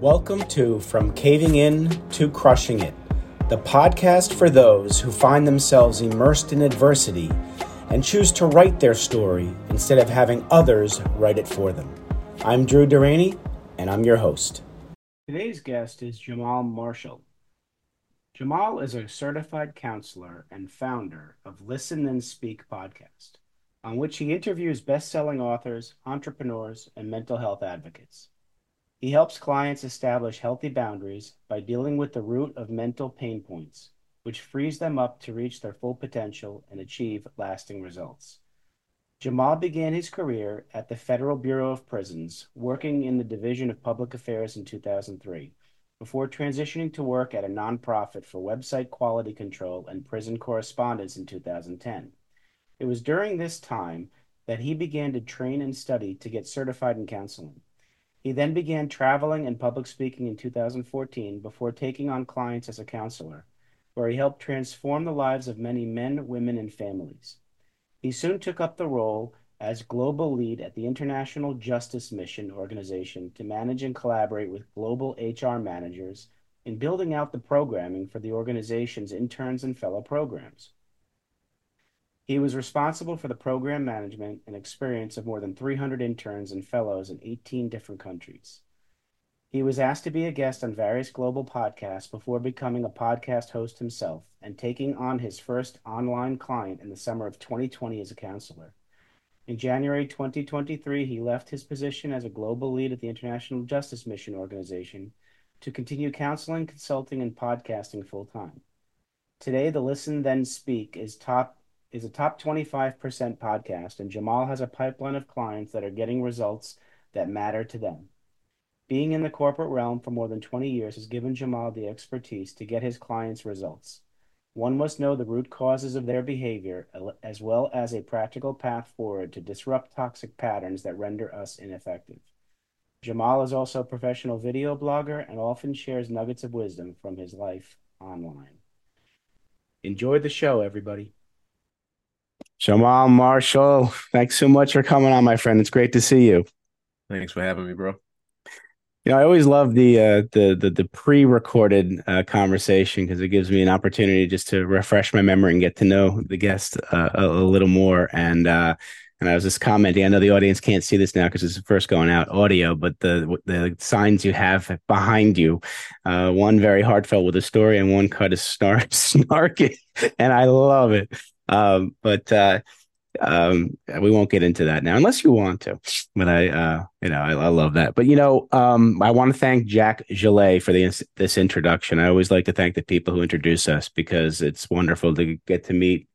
Welcome to From Caving In to Crushing It, the podcast for those who find themselves immersed in adversity and choose to write their story instead of having others write it for them. I'm Drew Durrani, and I'm your host. Today's guest is Jahmaal Marshall. Jahmaal is a certified counselor and founder of Listen Then Speak podcast, on which he interviews best selling authors, entrepreneurs, and mental health advocates. He helps clients establish healthy boundaries by dealing with the root of mental pain points, which frees them up to reach their full potential and achieve lasting results. Jahmaal began his career at the Federal Bureau of Prisons, working in the Division of Public Affairs in 2003, before transitioning to work at a nonprofit for website quality control and prison correspondence in 2010. It was during this time that he began to train and study to get certified in counseling. He then began traveling and public speaking in 2014 before taking on clients as a counselor, where he helped transform the lives of many men, women, and families. He soon took up the role as global lead at the International Justice Mission organization to manage and collaborate with global HR managers in building out the programming for the organization's interns and fellow programs. He was responsible for the program management and experience of more than 300 interns and fellows in 18 different countries. He was asked to be a guest on various global podcasts before becoming a podcast host himself and taking on his first online client in the summer of 2020 as a counselor. In January 2023, he left his position as a global lead at the International Justice Mission organization to continue counseling, consulting, and podcasting full time. Today, the Listen Then Speak is top is a top 25% podcast, and Jahmaal has a pipeline of clients that are getting results that matter to them. Being in the corporate realm for more than 20 years has given Jahmaal the expertise to get his clients results. One must know the root causes of their behavior, as well as a practical path forward to disrupt toxic patterns that render us ineffective. Jahmaal is also a professional video blogger and often shares nuggets of wisdom from his life online. Enjoy the show, everybody. Jahmaal Marshall, thanks so much for coming on, my friend. It's great to see you. Thanks for having me, bro. You know, I always love the uh, the the, the pre-recorded uh, conversation because it gives me an opportunity just to refresh my memory and get to know the guest uh, a, a, little more. And uh, and I was just commenting. I know the audience can't see this now because it's first going out audio, but the the signs you have behind you, uh, one very heartfelt with a story, and one cut is snark snarky, and I love it. Um, but uh, um, we won't get into that now, unless you want to. But I, uh, you know, I, I love that. But you know, um, I want to thank Jack Gillet for the this introduction. I always like to thank the people who introduce us because it's wonderful to get to meet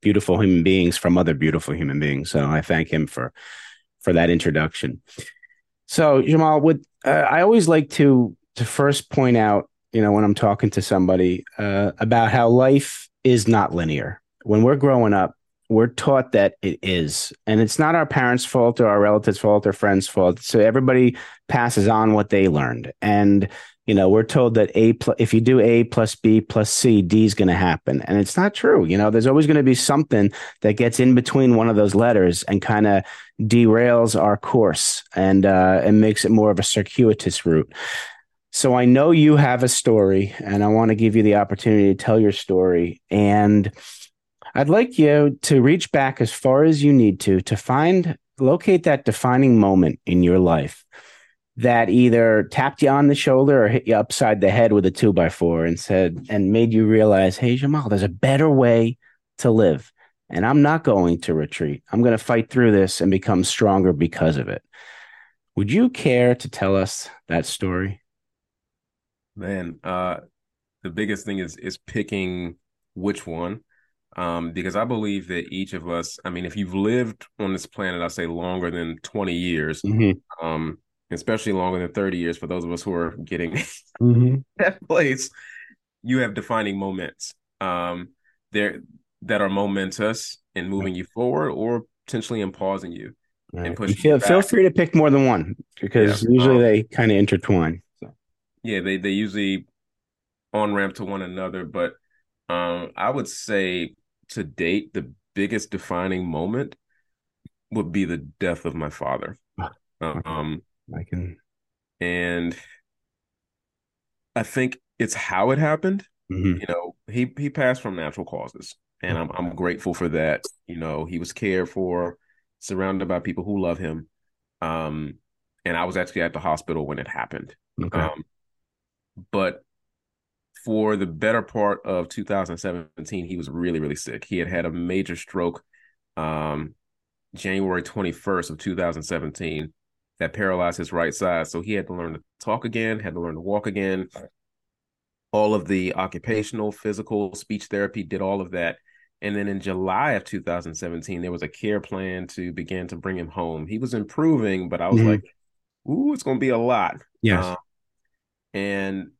beautiful human beings from other beautiful human beings. So I thank him for for that introduction. So Jahmaal, would uh, I always like to to first point out, you know, when I'm talking to somebody uh, about how life is not linear. When we're growing up, we're taught that it is. And it's not our parents fault or our relatives fault or friends fault. So everybody passes on what they learned. And you know we're told that a plus if you do a plus b plus c d is going to happen. And it's not true. You know there's always going to be something that gets in between one of those letters and kind of derails our course and uh and makes it more of a circuitous route. So i know you have a story and i want to give you the opportunity to tell your story. And I'd like you to reach back as far as you need to to find, locate that defining moment in your life that either tapped you on the shoulder or hit you upside the head with a two by four and said, and made you realize, hey, Jahmaal, there's a better way to live. And I'm not going to retreat. I'm going to fight through this and become stronger because of it. Would you care to tell us that story? Man, uh, the biggest thing is is picking which one um, because I believe that each of us, I mean, if you've lived on this planet, I say longer than 20 years, mm-hmm. um, especially longer than 30 years for those of us who are getting mm-hmm. that place, you have defining moments um, there that are momentous in moving you forward or potentially in pausing you. Right. And pushing feel, feel free to pick more than one because yeah. usually um, they kind of intertwine. So. Yeah, they, they usually on ramp to one another, but um, I would say to date, the biggest defining moment would be the death of my father. Um, I can, and I think it's how it happened. Mhm. You know, he he passed from natural causes, and I'm I'm grateful for that. You know, he was cared for, surrounded by people who love him. Um, and I was actually at the hospital when it happened. Okay. Um, but for the better part of 2017, he was really, really sick. He had had a major stroke um, January 21st of 2017 that paralyzed his right side. So he had to learn to talk again, had to learn to walk again. All of the occupational, physical, speech therapy did all of that. And then in July of 2017, there was a care plan to begin to bring him home. He was improving, but I was Mhm. like, ooh, it's going to be a lot. Yes. Um, and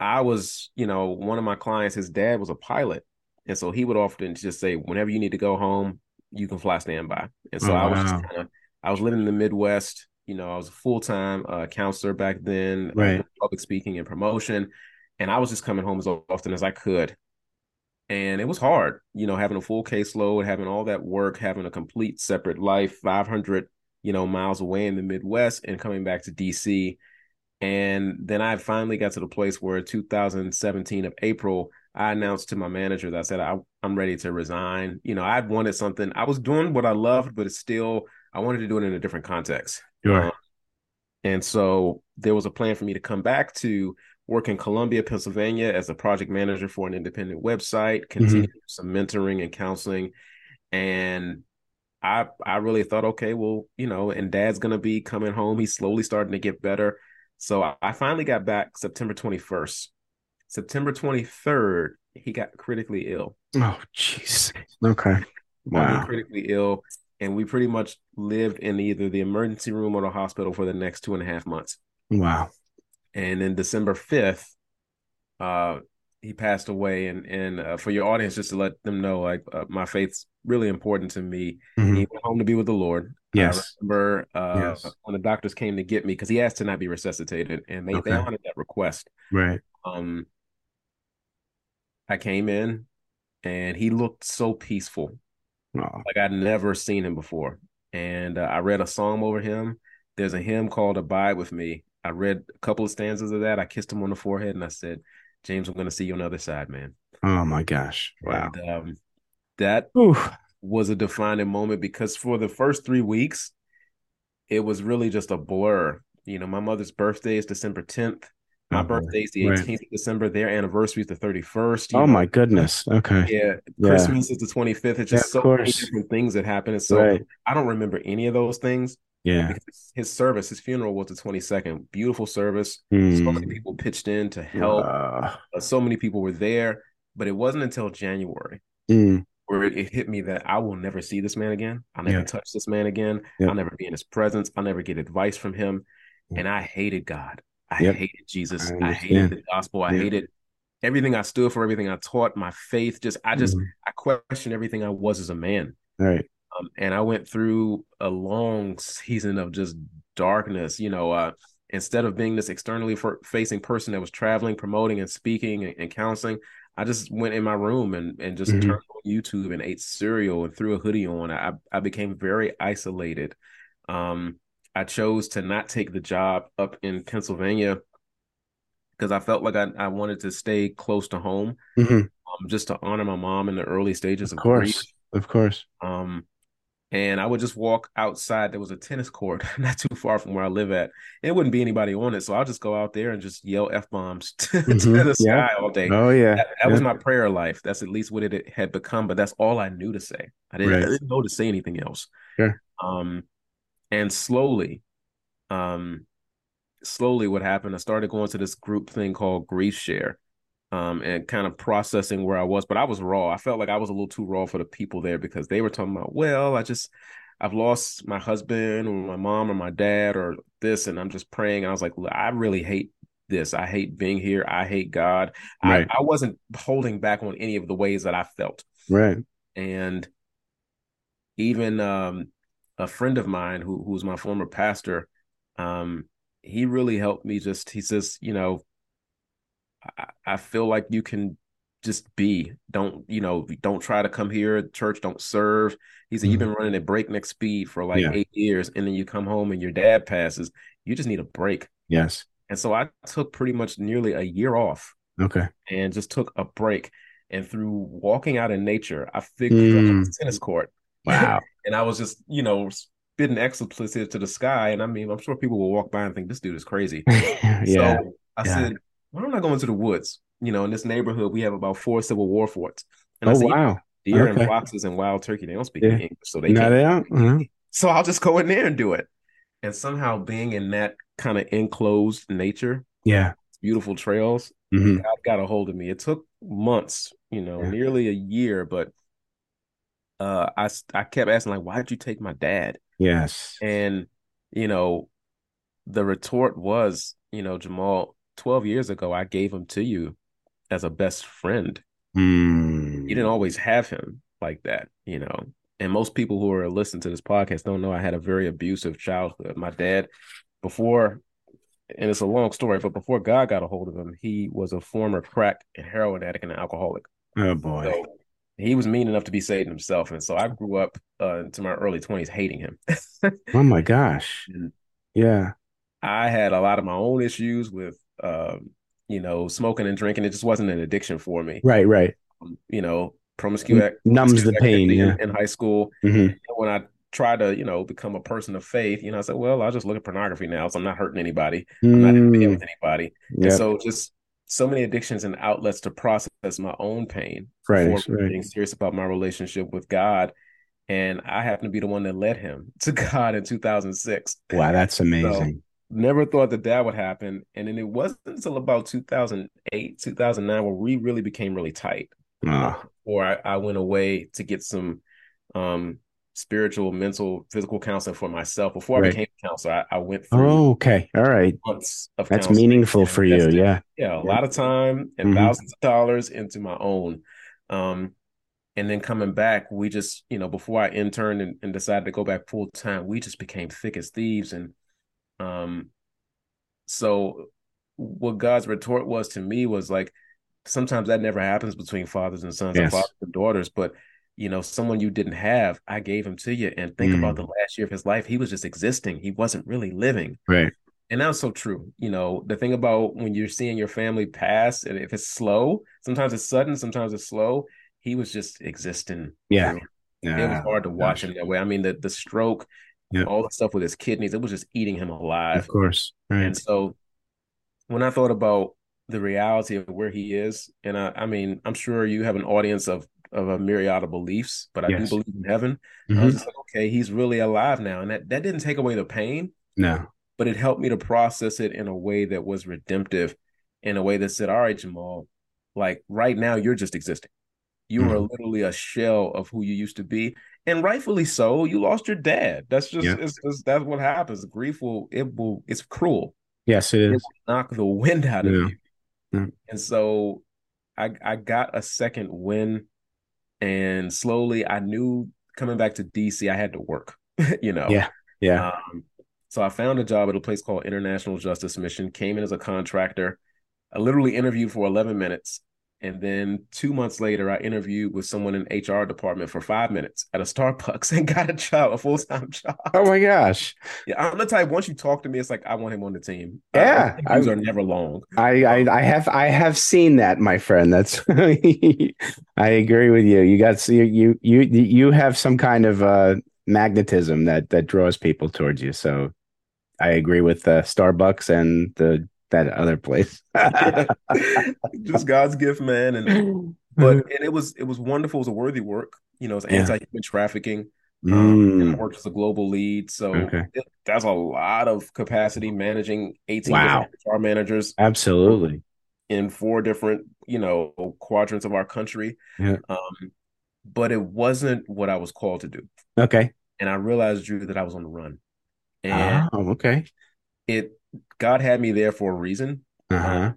I was, you know, one of my clients, his dad was a pilot. And so he would often just say, whenever you need to go home, you can fly standby. And so Oh, I was just wow. kind of, I was living in the Midwest. You know, I was a full time uh, counselor back then, uh, Right. public speaking and promotion. And I was just coming home as often as I could. And it was hard, you know, having a full caseload, having all that work, having a complete separate life, 500, you know, miles away in the Midwest and coming back to DC. And then I finally got to the place where 2017 of April, I announced to my manager that I said, I, I'm ready to resign. You know, I'd wanted something, I was doing what I loved, but it's still, I wanted to do it in a different context. Sure. Um, and so there was a plan for me to come back to work in Columbia, Pennsylvania as a project manager for an independent website, continue some mentoring and counseling. And I I really thought, okay, well, you know, and dad's gonna be coming home. He's slowly starting to get better. So I, I finally got back September 21st. September 23rd, he got critically ill. oh, jeez. Okay. Wow. critically ill. And we pretty much lived in either the emergency room or the hospital for the next two and a half months. Wow. and then December fifth, uh, he passed away. And and uh, for your audience, just to let them know, like uh, my faith's really important to me. Mhm. He went home to be with the Lord. Yes. I remember uh, Yes. when the doctors came to get me because he asked to not be resuscitated, and they they honored that request. Right. Um, I came in, and he looked so peaceful Oh, like I'd never seen him before. And uh, I read a psalm over him. There's a hymn called Abide with Me. I read a couple of stanzas of that. I kissed him on the forehead and I said, James, I'm going to see you on the other side, man. oh my gosh. Wow. And, um, that Ooh. Was a defining moment because for the first three weeks, it was really just a blur. You know, my mother's birthday is December 10th. My Oh, birthday is the Right. 18th of December. Their anniversary is the 31st. Oh know. my goodness. Okay. Yeah, Yeah. Christmas is the 25th. It's just of so many different things that happen. And so Right. I don't remember any of those things Yeah. because his service, his funeral was the 22nd. Beautiful service. So Mm. many people pitched in to help. Uh, so many people were there. But it wasn't until January mm. Where it, it hit me that I will never see this man again. I'll never Yeah. touch this man again. Yep. I'll never be in his presence. I'll never get advice from him. And I hated God. I Yep. hated Jesus. I I, hated the gospel. I Yeah. hated everything I stood for, everything I taught, my faith. Just I just Mhm. I questioned everything I was as a man. All right. Um, and I went through a long season of just darkness. You know, uh, instead of being this externally for, facing person that was traveling, promoting, and speaking and, and counseling, I just went in my room and and just Mhm. turned on YouTube and ate cereal and threw a hoodie on. I I became very isolated. Um, I chose to not take the job up in Pennsylvania because I felt like I, I wanted to stay close to home, Mhm. um, just to honor my mom in the early stages Of of grief. course. Of course. Um, and I would just walk outside. There was a tennis court not too far from where I live at. It wouldn't be anybody on it, so I'll just go out there and just yell f bombs to, to Mhm. the Yeah. sky all day. Oh yeah. That, that was my prayer life. That's at least what it had become. But that's all I knew to say. I didn't, Right. I didn't know to say anything else. Sure. Um, and slowly, um, slowly, what happened? I started going to this group thing called Grief Share, um, and kind of processing where I was. But I was raw. I felt like I was a little too raw for the people there because they were talking about, well, I just. I've lost my husband or my mom or my dad or this, and I'm just praying. And I was like, I really hate this. I hate being here. I hate God. Right. I, I wasn't holding back on any of the ways that I felt. Right. And even um, a friend of mine who who's my former pastor, um, he really helped me just he says, you know, I, I feel like you can just be. Don't, you know, don't try to come here church, don't serve. He said, You've been running at breakneck speed for like Yeah. eight years, and then you come home and your dad passes. You just need a break. Yes. And so I took pretty much nearly a year off. Okay. And just took a break. And through walking out in nature, I figured mm. tennis court. Wow. and I was just, you know, spitting expletives to the sky. And I mean, I'm sure people will walk by and think this dude is crazy. yeah. So I yeah. said, why don't I go into the woods? You know, in this neighborhood, we have about four Civil War forts. And oh, I said, wow. Deer okay. and foxes and wild turkey, they don't speak yeah. English. So they, no, they don't. Uh-huh. So I'll just go in there and do it. And somehow being in that kind of enclosed nature, yeah, beautiful trails, mm-hmm. God got a hold of me. It took months, you know, yeah. nearly a year, but uh, I I kept asking like, why did you take my dad? Yes, and you know, the retort was, you know, Jahmaal, twelve years ago, I gave him to you as a best friend. Mm. You didn't always have him like that, you know. And most people who are listening to this podcast don't know I had a very abusive childhood. My dad, before, and it's a long story, but before God got a hold of him, he was a former crack and heroin addict and an alcoholic. Oh boy. So he was mean enough to be Satan himself. And so I grew up uh, into my early 20s hating him. oh my gosh. Yeah. I had a lot of my own issues with, um, you know, smoking and drinking. It just wasn't an addiction for me. Right, right. Um, you know, promiscuous numbs the pain yeah. in, in, high school. Mm-hmm. When I tried to, you know, become a person of faith, you know, I said, well, I'll just look at pornography now. So I'm not hurting anybody. Mm. I'm not in with anybody. Yep. And so just so many addictions and outlets to process my own pain right, before right. being serious about my relationship with God. And I happen to be the one that led him to God in 2006. Wow, that's amazing. So, never thought that that would happen. And then it wasn't until about 2008, 2009 where we really became really tight. Ah. Or I, I went away to get some um spiritual, mental, physical counseling for myself. Before right. I became a counselor, I, I went through. Oh, okay, all right. Months of that's meaningful for you, yeah. Yeah, a lot of time and mm-hmm. thousands of dollars into my own. Um, and then coming back, we just, you know, before I interned and, and decided to go back full time, we just became thick as thieves. And um, so what God's retort was to me was like, sometimes that never happens between fathers and sons yes. and fathers and daughters, but you know, someone you didn't have, I gave him to you. And think mm. about the last year of his life, he was just existing. He wasn't really living. Right. And that's so true. You know, the thing about when you're seeing your family pass, and if it's slow, sometimes it's sudden, sometimes it's slow. He was just existing. Yeah. yeah. It was hard to watch Gosh. him that way. I mean, the the stroke, yeah. all the stuff with his kidneys, it was just eating him alive. Of course. Right. And so when I thought about the reality of where he is, and I, I mean, I'm sure you have an audience of of a myriad of beliefs, but I yes. do believe in heaven. Mm-hmm. I was just like, okay, he's really alive now, and that that didn't take away the pain. No, but it helped me to process it in a way that was redemptive, in a way that said, "All right, Jahmaal, like right now, you're just existing. You mm-hmm. are literally a shell of who you used to be, and rightfully so. You lost your dad. That's just, yeah. it's, it's, that's what happens. Grief will it will it's cruel. Yes, it is. It knock the wind out of yeah. you. Yeah. And so I I got a second win and slowly I knew coming back to DC I had to work, you know. Yeah. Yeah. Um, so I found a job at a place called International Justice Mission, came in as a contractor. I literally interviewed for 11 minutes and then two months later, I interviewed with someone in HR department for five minutes at a Starbucks and got a job, a full time job. Oh my gosh! Yeah, I'm the type. Once you talk to me, it's like I want him on the team. Yeah, these are never long. I, I, I have I have seen that, my friend. That's I agree with you. You got you you you you have some kind of uh, magnetism that that draws people towards you. So I agree with uh, Starbucks and the that other place. Just God's gift, man. And but and it was it was wonderful. It was a worthy work. You know, it's Yeah. anti-human trafficking. Mm. Um, and I worked as a global lead, so Okay. it- that's a lot of capacity managing 18 Wow. different HR managers Absolutely. in four different, you know, quadrants of our country. Yeah. Um, but it wasn't what I was called to do, Okay. and I realized, Drew, that I was on the run, and Oh, okay. it God had me there for a reason. Uh huh.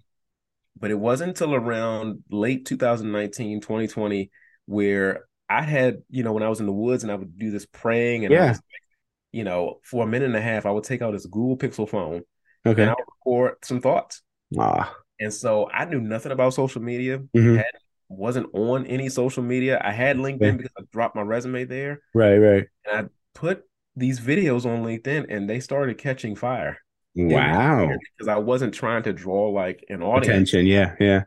but it wasn't until around late 2019 2020 where i had you know when i was in the woods and i would do this praying and Yeah. was you know for a minute and a half i would take out this google pixel phone Okay. and i would record some thoughts Ah. and so i knew nothing about social media Mhm. had, wasn't on any social media i had linkedin Yeah. because i dropped my resume there Right. Right. and i put these videos on linkedin and they started catching fire Wow. Because I wasn't trying to draw like an audience. Attention. Yeah. Yeah.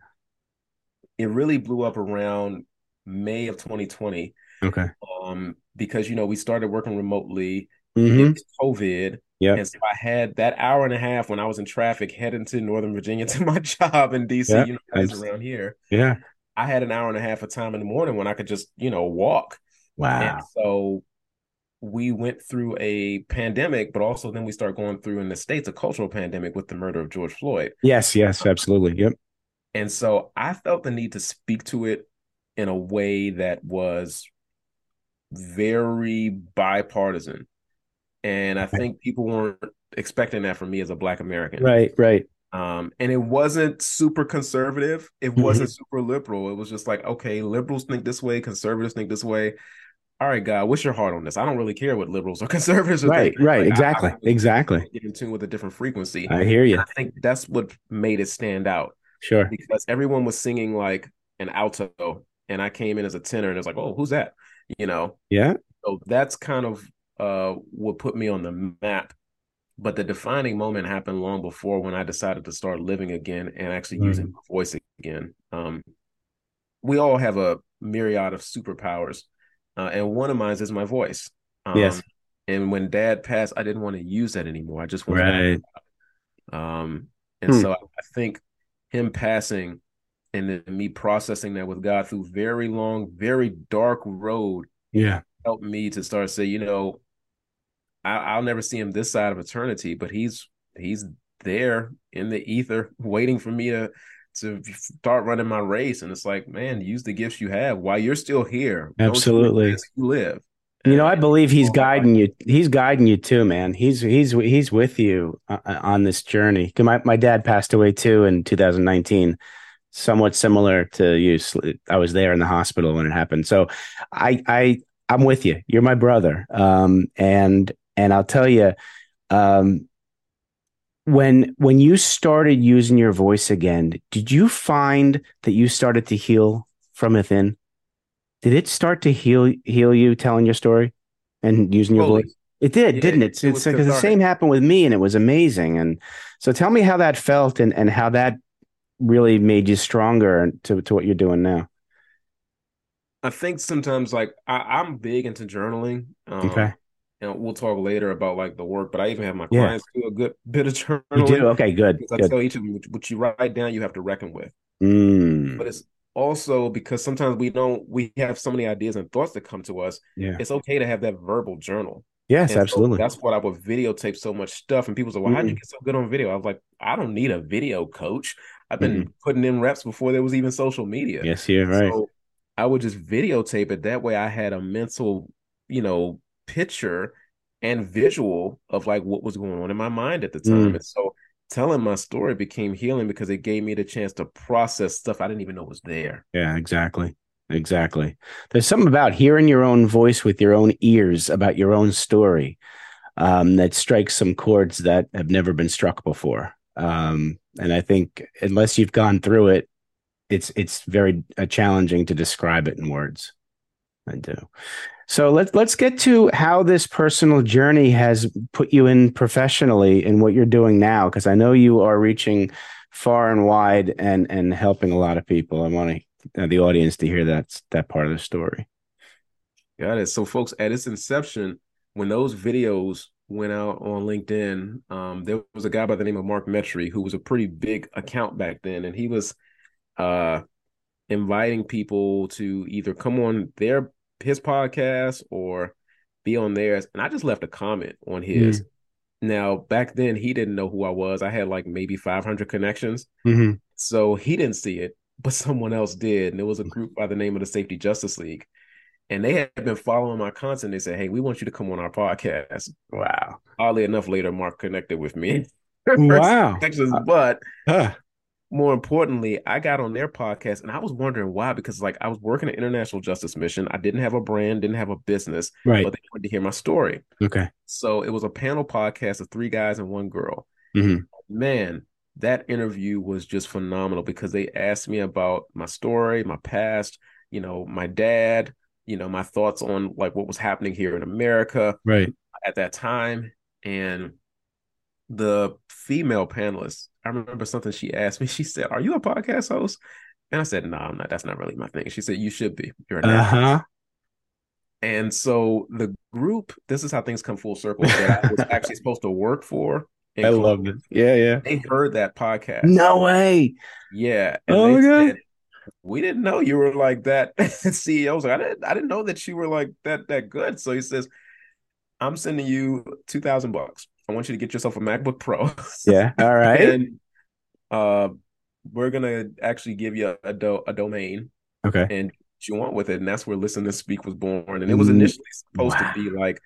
It really blew up around May of 2020. Okay. Um, because you know, we started working remotely. Mm-hmm. COVID. Yeah. And so I had that hour and a half when I was in traffic heading to Northern Virginia to my job in DC, Yeah, you know, guys around here. Yeah. I had an hour and a half of time in the morning when I could just, you know, walk. Wow. And so we went through a pandemic, but also then we start going through in the States a cultural pandemic with the murder of George Floyd. Yes. Yes. Absolutely. Yep. And so I felt the need to speak to it in a way that was very bipartisan. And I think people weren't expecting that from me as a Black American. Right. Right. Um, and it wasn't super conservative. It wasn't super liberal. It was just like, okay, liberals think this way, conservatives think this way. All right, God, what's your heart on this? I don't really care what liberals or conservatives are Right. thinking. Right. Like, I- Exactly. I, Exactly. get in tune with a different frequency. I hear you. And I think that's what made it stand out Sure. because everyone was singing like an alto, and I came in as a tenor, and it's like, oh, who's that? You know, Yeah. so that's kind of uh what put me on the map. But the defining moment happened long before when I decided to start living again and actually Mm. using my voice again. Um, we all have a myriad of superpowers, uh, and one of mine is my voice. Um, Yes. And when Dad passed, I didn't want to use that anymore. I just wanted Right. um, and Hmm. so I think him passing and then me processing that with God through very long, very dark road Yeah. helped me to start say, you know, I, I'll never see him this side of eternity, but he's he's there in the ether waiting for me to to start running my race. And it's like, man, use the gifts you have while you're still here. Absolutely. You live. You know, I believe he's guiding you. He's guiding you too, man. He's he's he's with you uh, on this journey. My my dad passed away too in 2019, somewhat similar to you. I was there in the hospital when it happened. So, I I I'm with you. You're my brother. Um, and and I'll tell you, um, when when you started using your voice again, did you find that you started to heal from within? Did it start to heal heal you telling your story and using your voice? It did, Yeah, didn't it? it It's, like the same happened with me, and it was amazing. And so, tell me how that felt, and and how that really made you stronger to to what you're doing now. I think sometimes like I, I'm big into journaling. Um, Okay, and we'll talk later about like the work, but I even have my Yeah. clients do a good bit of journaling. you do. Okay, good, Because I tell each of them what you write down, you have to reckon with. Mm, But it's also because sometimes we don't, we have so many ideas and thoughts that come to us. yeah. It's okay to have that verbal journal. Yes, And so absolutely. that's what I would videotape so much stuff. And people say, well, how'd you Mm. get so good on video? I was like, I don't need a video coach. I've been putting in reps before there was even social media. yes, you're right. So I would just videotape it. That way I had a mental, you know, picture and visual of like what was going on in my mind at the time. Mm. And so telling my story became healing because it gave me the chance to process stuff I didn't even know was there. Yeah, exactly. Exactly. There's something about hearing your own voice with your own ears about your own story um, that strikes some chords that have never been struck before. Um, and I think unless you've gone through it, it's it's very uh, challenging to describe it in words. I do. So let's let's get to how this personal journey has put you in professionally in what you're doing now, because I know you are reaching far and wide and and helping a lot of people. I want to uh, the audience to hear that that part of the story. Got it. So, folks, at its inception, when those videos went out on LinkedIn, um, there was a guy by the name of Mark Metry who was a pretty big account back then, and he was uh, inviting people to either come on their his podcast or be on theirs. And I just left a comment on his. Now, back then, he didn't know who I was. I had like maybe 500 connections. Mm-hmm. So he didn't see it, but someone else did. And it was a group by the name of the Safety Justice League. And they had been following my content. They said, Hey, we want you to come on our podcast. Wow. Oddly enough, later, Mark connected with me. Wow. But Huh. More importantly, I got on their podcast and I was wondering why, because like I was working at International Justice Mission. I didn't have a brand, didn't have a business, Right. but they wanted to hear my story. Okay. So it was a panel podcast of three guys and one girl. Mhm. Man, that interview was just phenomenal because they asked me about my story, my past, you know, my dad, you know, my thoughts on like what was happening here in America Right. at that time. And the female panelist, I remember something she asked me. She said, "Are you a podcast host?" And I said, "No, I'm not. That's not really my thing." She said, "You should be. You're a Uh huh. And so the group, this is how things come full circle. That I was actually supposed to work for. I love Columbus, it. Yeah, yeah. They heard that podcast. No way. Yeah. Oh my God. said, we didn't know you were like that. CEO like, I didn't, I didn't know that you were like that, that good. So he says, I'm sending you two thousand bucks. I want you to get yourself a MacBook Pro. Yeah. All right. and uh, we're gonna actually give you a, do- a domain Okay. and what you want with it, and that's where Listen to Speak was born. And it was initially supposed wow. to be like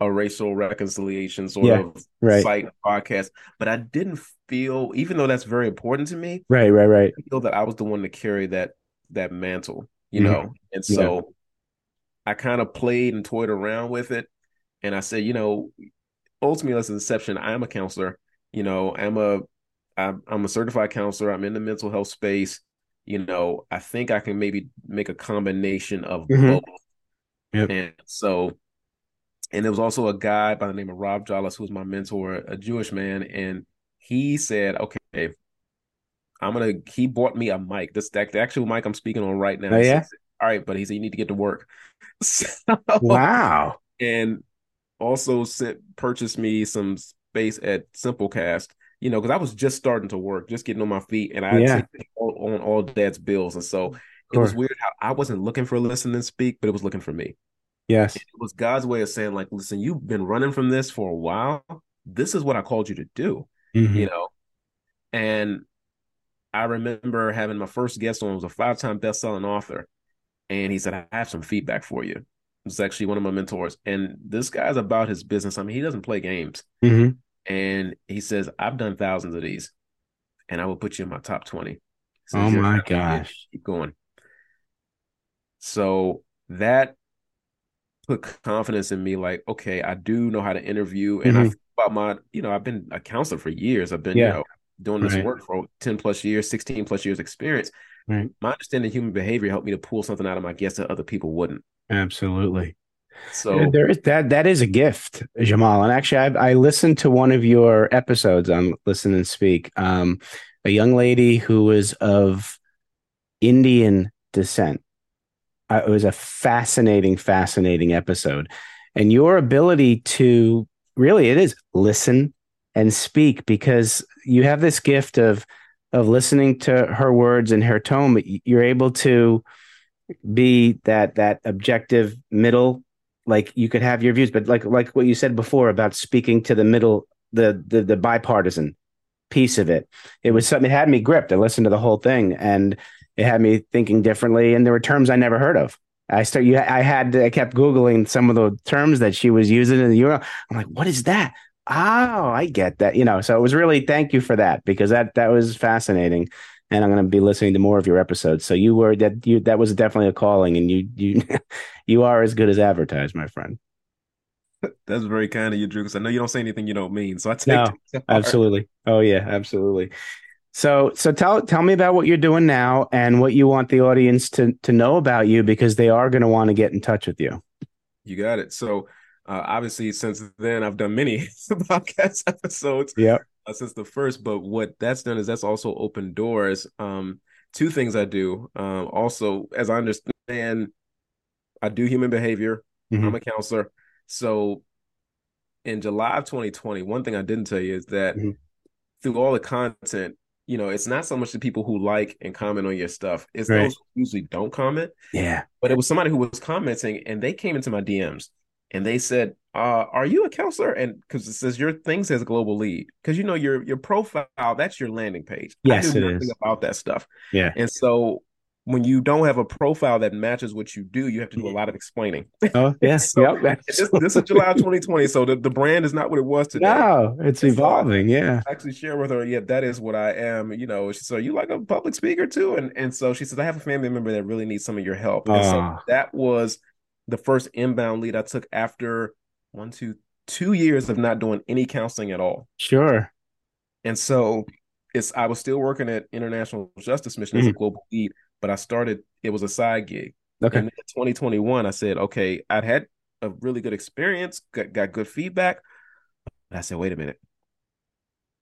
a racial reconciliation sort Yeah, of right. site podcast, but I didn't feel, even though that's very important to me, Right. Right. Right. I feel that I was the one to carry that that mantle, you Mhm. know. And Yeah. so I kind of played and toyed around with it, and I said, you know, ultimately, as an inception, I am a counselor. You know, I'm a I'm, I'm a certified counselor. I'm in the mental health space. You know, I think I can maybe make a combination of Mhm. both. Yep. And so, and there was also a guy by the name of Rob Jollis, who was my mentor, a Jewish man, and he said, "Okay, I'm gonna." He bought me a mic. This the actual mic I'm speaking on right now. Oh, yeah? All right, but he said you need to get to work. So, Wow. and also sent purchased me some space at Simplecast. You know, because I was just starting to work, just getting on my feet, and I Yeah. had on all dad's bills, and so it Sure. was weird how I wasn't looking for listen and speak, but it was looking for me. Yes. It was God's way of saying, like, listen, you've been running from this for a while. This is what I called you to do, Mhm. you know. And I remember having my first guest on was a five-time best-selling author, and he said, "I have some feedback for you." It's actually one of my mentors, and this guy's about his business. I mean, he doesn't play games, Mhm. and he says, "I've done thousands of these, and I will put you in my top 20. He says, Oh my gosh. keep going." So that put confidence in me, like, okay, I do know how to interview, and I Mhm. think about my, you know, I've been a counselor for years. I've been, Yeah. you know, doing this Right. work for 10 plus years, 16 plus years experience. Right. My understanding of human behavior helped me to pull something out of my guests that other people wouldn't. Absolutely. So there is that that is a gift, Jahmaal. And actually, I, I listened to one of your episodes on Listen and Speak. Um, a young lady who was of Indian descent. Uh, it was a fascinating, fascinating episode, and your ability to really it is listen and speak because you have this gift of of listening to her words and her tone, but you're able to be that that objective middle like you could have your views but like like what you said before about speaking to the middle the the, the bipartisan piece of it. It was something it had me gripped. I listened to the whole thing and it had me thinking differently and there were terms i never heard of. I start you i had i kept googling some of the terms that she was using in the euro i'm like what is that? Oh i get that you know so it was really thank you for that because that that was fascinating and I'm going to be listening to more of your episodes. So you were that you that was definitely a calling, and you you you are as good as advertised, my friend. that's very kind of you, Drew, because I know you don't say anything you don't mean. So I take No, that to heart. Absolutely. Oh yeah, absolutely. So so tell tell me about what you're doing now and what you want the audience to to know about you because they are going to want to get in touch with you. You got it. So uh, obviously, since then, I've done many podcast episodes. Yep. Uh, since the first. But what that's done is that's also opened doors. Um, two things I do. Um, also, as I understand, I do human behavior. Mhm. I'm a counselor. So in July of 2020, one thing I didn't tell you is that Mhm. through all the content, you know, it's not so much the people who like and comment on your stuff, it's Right. those who usually don't comment Yeah. but it was somebody who was commenting and they came into my DMs and they said, uh, are you a counselor? And because it says your thing says global lead, because you know your your profile, that's your landing page. Yes, it is. about that stuff. Yeah. And so when you don't have a profile that matches what you do, you have to do a lot of explaining. Oh yes. So, yep. this, this is July 2020. So the, the brand is not what it was today. No, it's evolving. Yeah. I actually share with her, yeah, that is what I am. You know, she said, Are you like a public speaker too? And and so she says, I have a family member that really needs some of your help. And so Ah. that was the first inbound lead I took after one, two, two years of not doing any counseling at all. Sure. And so it's I was still working at International Justice Mission as a Mhm. global lead, but I started it was a side gig. Okay. And in 2021, I said, okay, I'd had a really good experience, got, got good feedback. I said, wait a minute.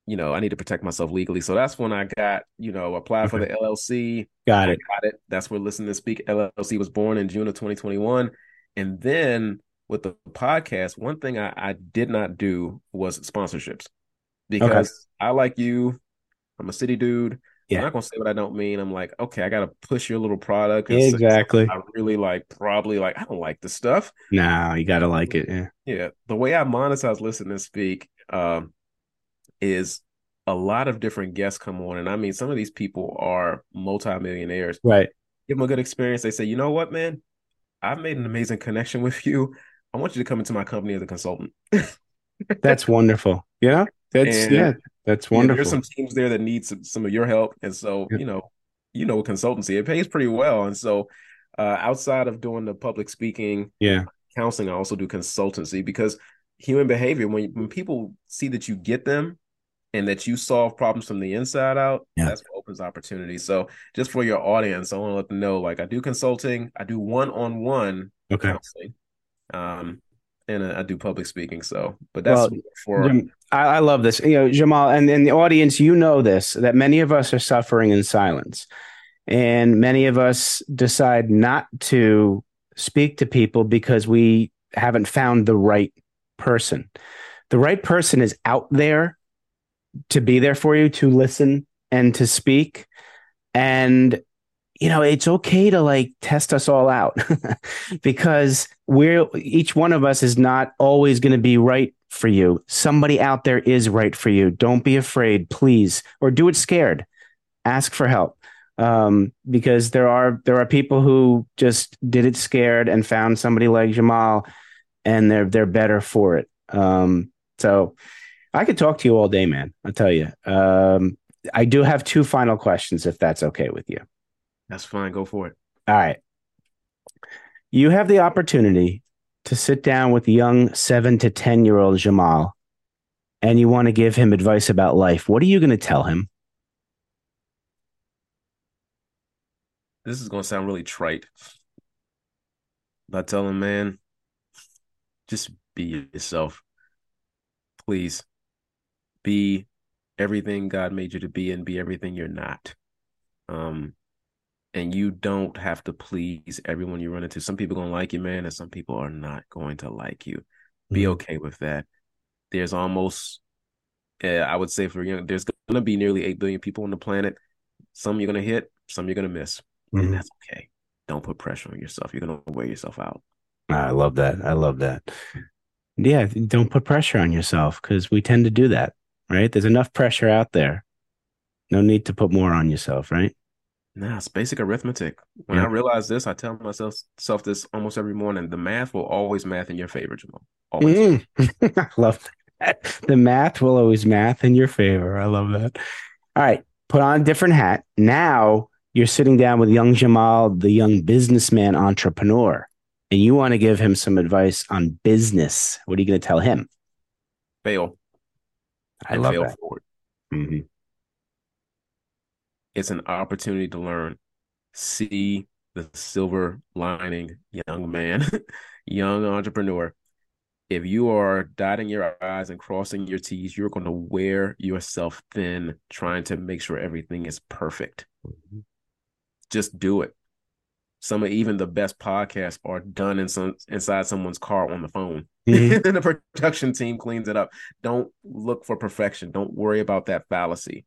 you know, I need to protect myself legally. So that's when I got, you know, applied for the LLC. Got it. got it. That's where Listen to Speak LLC was born in June of 2021. And then with the podcast, one thing I, I did not do was sponsorships because okay. I like you. I'm a city dude. Yeah. I'm not gonna say what I don't mean. I'm like, okay, I gotta push your little product. Exactly. I really like probably like I don't like the stuff. No, you gotta like it. Yeah. Yeah. The way I monetize listen to speak um, is a lot of different guests come on. And I mean some of these people are multimillionaires. Right. Give them a good experience. They say, you know what, man? I've made an amazing connection with you. I want you to come into my company as a consultant. That's wonderful. Yeah. That's and, yeah, that's wonderful. there's some teams there that need some, some of your help. And so, you know, you know, consultancy, it pays pretty well. And so uh outside of doing the public speaking, yeah, counseling, I also do consultancy because human behavior, when when people see that you get them and that you solve problems from the inside out, yeah. that's what opens opportunities. So just for your audience, I want to let them know like I do consulting, I do one on one okay. counseling. Um, and I do public speaking. So, but that's well, for. I, I love this. You know, Jahmaal, and in the audience, you know this that many of us are suffering in silence, and many of us decide not to speak to people because we haven't found the right person. The right person is out there to be there for you, to listen and to speak. And you know, it's okay to like test us all out because we're each one of us is not always going to be right for you. Somebody out there is right for you. Don't be afraid, please, or do it scared. Ask for help. Um, because there are there are people who just did it scared and found somebody like Jahmaal and they're they're better for it. Um, so I could talk to you all day, man. I'll tell you. Um, I do have two final questions if that's okay with you. That's fine. Go for it. All right. You have the opportunity to sit down with young seven to 10 year old Jahmaal and you want to give him advice about life. What are you going to tell him? This is going to sound really trite. But tell him, man, just be yourself. Please be everything God made you to be and be everything you're not. Um, and you don't have to please everyone you run into. Some people gonna like you, man, and some people are not going to like you. Mm-hmm. Be okay with that. There's almost, uh, I would say, for young, there's gonna be nearly eight billion people on the planet. Some you're gonna hit, some you're gonna miss, mm-hmm. and that's okay. Don't put pressure on yourself. You're gonna wear yourself out. I love that. I love that. Yeah, don't put pressure on yourself because we tend to do that, right? There's enough pressure out there. No need to put more on yourself, right? Nah, it's basic arithmetic. When yeah. I realize this, I tell myself self this almost every morning. The math will always math in your favor, Jahmaal. Always. Mm. I love that. The math will always math in your favor. I love that. All right, put on a different hat. Now you're sitting down with young Jahmaal, the young businessman entrepreneur, and you want to give him some advice on business. What are you going to tell him? Fail. I love fail that. Forward. Mm-hmm it's an opportunity to learn. See the silver lining, young man, young entrepreneur. If you are dotting your I's and crossing your T's, you're going to wear yourself thin trying to make sure everything is perfect. Mm-hmm. Just do it. Some of even the best podcasts are done in some inside someone's car on the phone. Mm-hmm. and the production team cleans it up. Don't look for perfection. Don't worry about that fallacy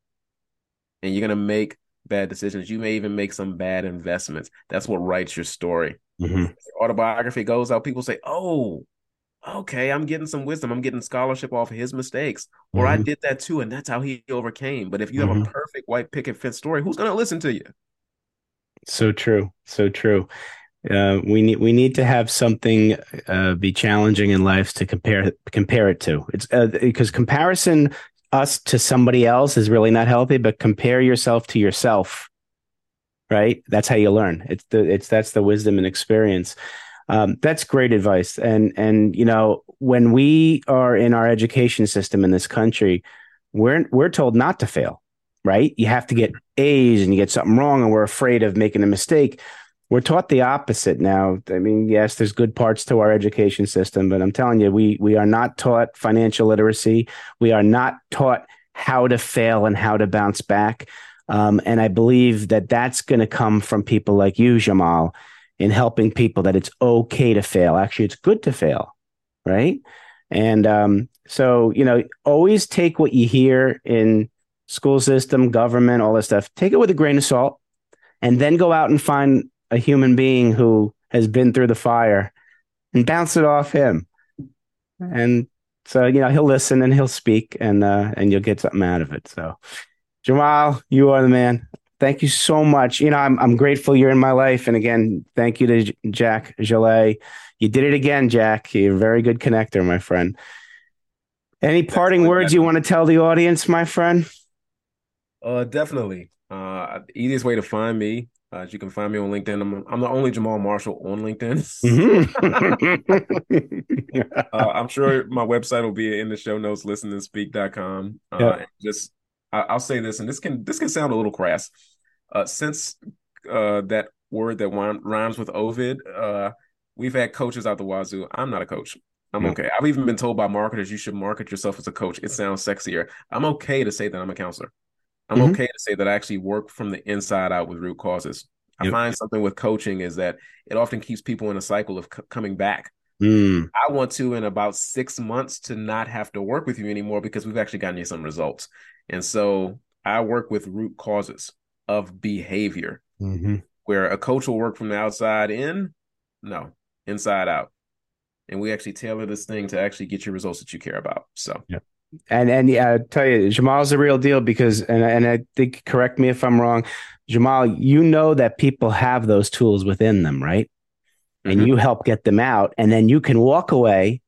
and you're going to make bad decisions. You may even make some bad investments. That's what writes your story. Mm-hmm. Autobiography goes out, people say, Oh, okay, I'm getting some wisdom. I'm getting scholarship off of his mistakes. Or mm-hmm. I did that too, and that's how he overcame. But if you mm-hmm. have a mm-hmm. perfect white picket fence story, who's going to listen to you? So true. So true. Uh, we need we need to have something uh, be challenging in life to compare compare it to. It's uh, because comparison us to somebody else is really not healthy, but compare yourself to yourself. Right. That's how you learn. It's the, it's, that's the wisdom and experience. Um, that's great advice. And, and, you know, when we are in our education system in this country, we're, we're told not to fail, right? You have to get A's and you get something wrong and we're afraid of making a mistake we're taught the opposite now. I mean, yes, there's good parts to our education system, but I'm telling you, we we are not taught financial literacy. We are not taught how to fail and how to bounce back. Um, and I believe that that's going to come from people like you, Jahmaal, in helping people that it's okay to fail. Actually, it's good to fail, right? And um, so, you know, always take what you hear in school system, government, all this stuff, take it with a grain of salt, and then go out and find a human being who has been through the fire and bounce it off him. And so, you know, he'll listen and he'll speak and uh, and you'll get something out of it. So Jahmaal, you are the man. Thank you so much. You know, I'm I'm grateful you're in my life. And again, thank you to Jack Gillet. You did it again, Jack. You're a very good connector, my friend. Any parting words you want to tell the audience, my friend? Uh, definitely. Uh, easiest way to find me uh, you can find me on LinkedIn. I'm, I'm the only Jahmaal Marshall on LinkedIn. Mm-hmm. uh, I'm sure my website will be in the show notes, listenspeak.com. Uh, yep. Just, I, will say this, and this can this can sound a little crass. Uh, since uh, that word that rhymes with Ovid, uh, we've had coaches out the wazoo. I'm not a coach. I'm okay. I've even been told by marketers you should market yourself as a coach. It sounds sexier. I'm okay to say that I'm a counselor. I'm mm-hmm. okay to say that I actually work from the inside out with root causes. I find something with coaching is that it often keeps people in a cycle of c- coming back. Mm. I want to, in about six months, to not have to work with you anymore because we've actually gotten you some results. And so I work with root causes of behavior, mm-hmm. where a coach will work from the outside in, no, inside out. And we actually tailor this thing to actually get your results that you care about. So, yeah. And and yeah, I tell you, Jahmaal's the real deal because and and I think correct me if I'm wrong, Jahmaal, you know that people have those tools within them, right? And mm-hmm. you help get them out, and then you can walk away,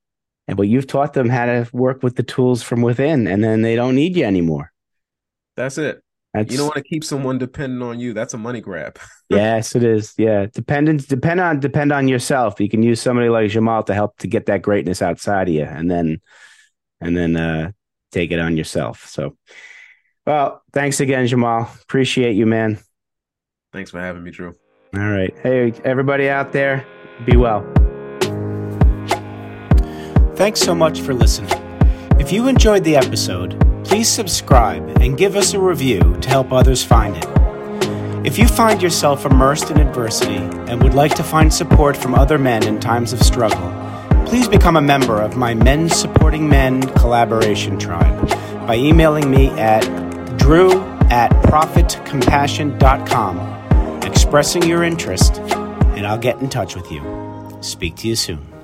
and but you've taught them how to work with the tools from within, and then they don't need you anymore. That's it. That's, you don't want to keep someone dependent on you. That's a money grab. yes, it is. Yeah, dependence depend on depend on yourself. You can use somebody like Jahmaal to help to get that greatness outside of you, and then and then uh, take it on yourself. So, well, thanks again, Jahmaal. Appreciate you, man. Thanks for having me, Drew. All right. Hey, everybody out there, be well. Thanks so much for listening. If you enjoyed the episode, please subscribe and give us a review to help others find it. If you find yourself immersed in adversity and would like to find support from other men in times of struggle, please become a member of my Men Supporting Men collaboration tribe by emailing me at drew at profitcompassion.com, expressing your interest, and I'll get in touch with you. Speak to you soon.